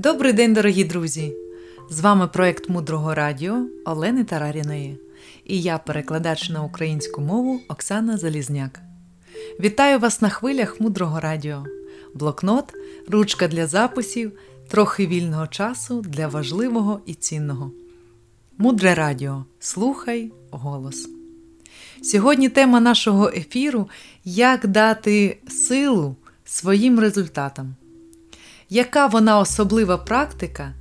Добрий день, дорогі друзі! З вами проект Мудрого Радіо Олени Тараріної і я, перекладач на українську мову Оксана Залізняк. Вітаю вас на хвилях Мудрого Радіо, блокнот, ручка для записів, трохи вільного часу для важливого і цінного. Мудре Радіо. Слухай голос. Сьогодні тема нашого ефіру як дати силу своїм результатам. Яка вона особлива практика,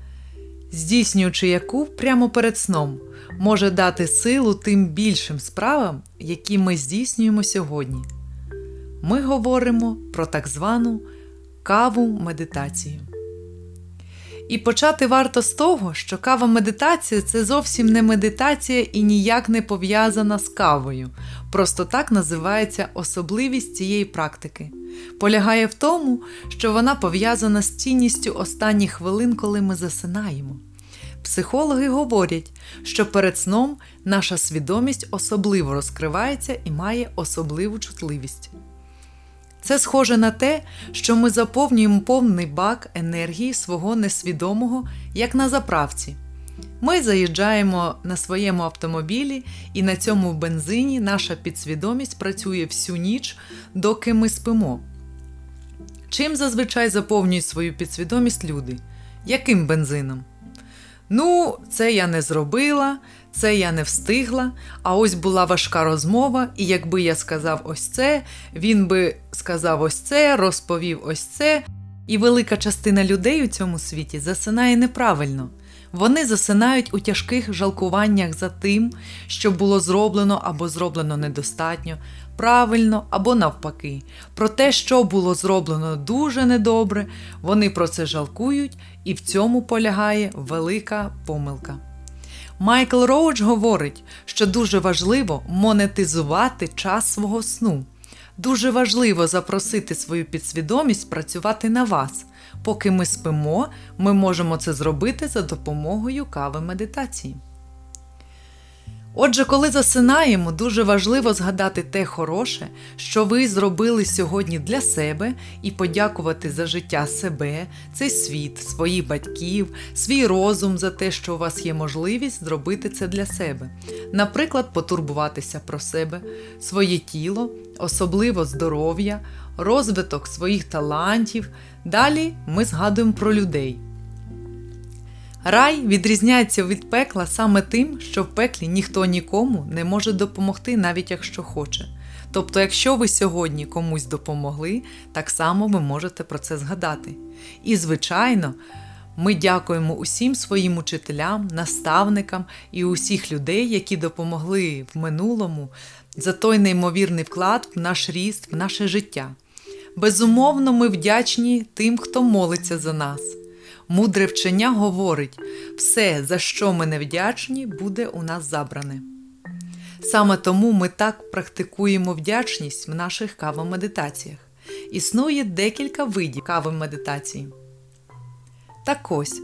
здійснюючи яку прямо перед сном може дати силу тим більшим справам, які ми здійснюємо сьогодні? Ми говоримо про так звану каву медитацію. І почати варто з того, що кава медитація це зовсім не медитація і ніяк не пов'язана з кавою. Просто так називається особливість цієї практики. Полягає в тому, що вона пов'язана з цінністю останніх хвилин, коли ми засинаємо. Психологи говорять, що перед сном наша свідомість особливо розкривається і має особливу чутливість. Це схоже на те, що ми заповнюємо повний бак енергії свого несвідомого, як на заправці. Ми заїжджаємо на своєму автомобілі, і на цьому бензині наша підсвідомість працює всю ніч, доки ми спимо. Чим зазвичай заповнюють свою підсвідомість люди? Яким бензином? Ну, це я не зробила, це я не встигла, а ось була важка розмова, і якби я сказав ось це, він би сказав ось це, розповів ось це. І велика частина людей у цьому світі засинає неправильно. Вони засинають у тяжких жалкуваннях за тим, що було зроблено або зроблено недостатньо, правильно або навпаки. Про те, що було зроблено дуже недобре, вони про це жалкують, і в цьому полягає велика помилка. Майкл Роудж говорить, що дуже важливо монетизувати час свого сну. Дуже важливо запросити свою підсвідомість працювати на вас. Поки ми спимо, ми можемо це зробити за допомогою кави медитації. Отже, коли засинаємо, дуже важливо згадати те хороше, що ви зробили сьогодні для себе, і подякувати за життя себе, цей світ, своїх батьків, свій розум за те, що у вас є можливість зробити це для себе. Наприклад, потурбуватися про себе, своє тіло, особливо здоров'я, розвиток своїх талантів. Далі ми згадуємо про людей. Рай відрізняється від пекла саме тим, що в пеклі ніхто нікому не може допомогти, навіть якщо хоче. Тобто, якщо ви сьогодні комусь допомогли, так само ви можете про це згадати. І, звичайно, ми дякуємо усім своїм учителям, наставникам і усіх людей, які допомогли в минулому за той неймовірний вклад в наш ріст, в наше життя. Безумовно, ми вдячні тим, хто молиться за нас. Мудре вчення говорить: все, за що ми не вдячні, буде у нас забране. Саме тому ми так практикуємо вдячність в наших кавомедитаціях. Існує декілька видів кави медитації. Так ось,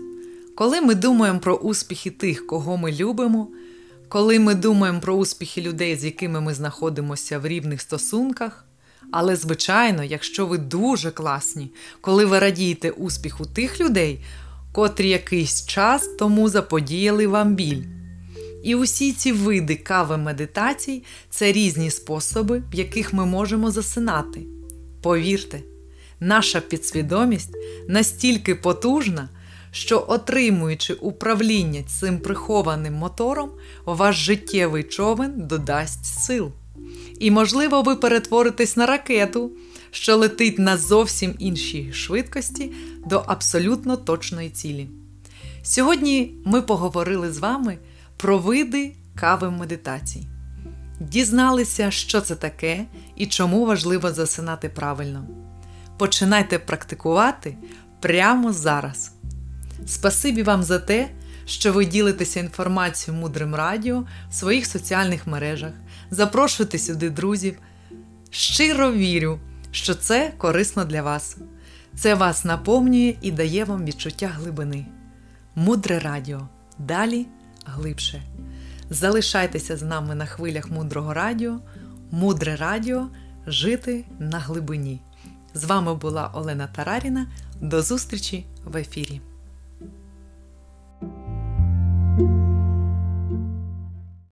коли ми думаємо про успіхи тих, кого ми любимо, коли ми думаємо про успіхи людей, з якими ми знаходимося в рівних стосунках. Але, звичайно, якщо ви дуже класні, коли ви радієте успіху тих людей, котрі якийсь час тому заподіяли вам біль. І усі ці види кави медитацій це різні способи, в яких ми можемо засинати. Повірте, наша підсвідомість настільки потужна, що, отримуючи управління цим прихованим мотором, ваш життєвий човен додасть сил. І, можливо, ви перетворитесь на ракету, що летить на зовсім іншій швидкості до абсолютно точної цілі. Сьогодні ми поговорили з вами про види кави медитацій. Дізналися, що це таке і чому важливо засинати правильно. Починайте практикувати прямо зараз. Спасибі вам за те, що ви ділитеся інформацією мудрим радіо в своїх соціальних мережах, запрошуйте сюди друзів. Щиро вірю, що це корисно для вас. Це вас наповнює і дає вам відчуття глибини. Мудре радіо. Далі глибше. Залишайтеся з нами на хвилях мудрого радіо. Мудре радіо жити на глибині. З вами була Олена Тараріна. До зустрічі в ефірі.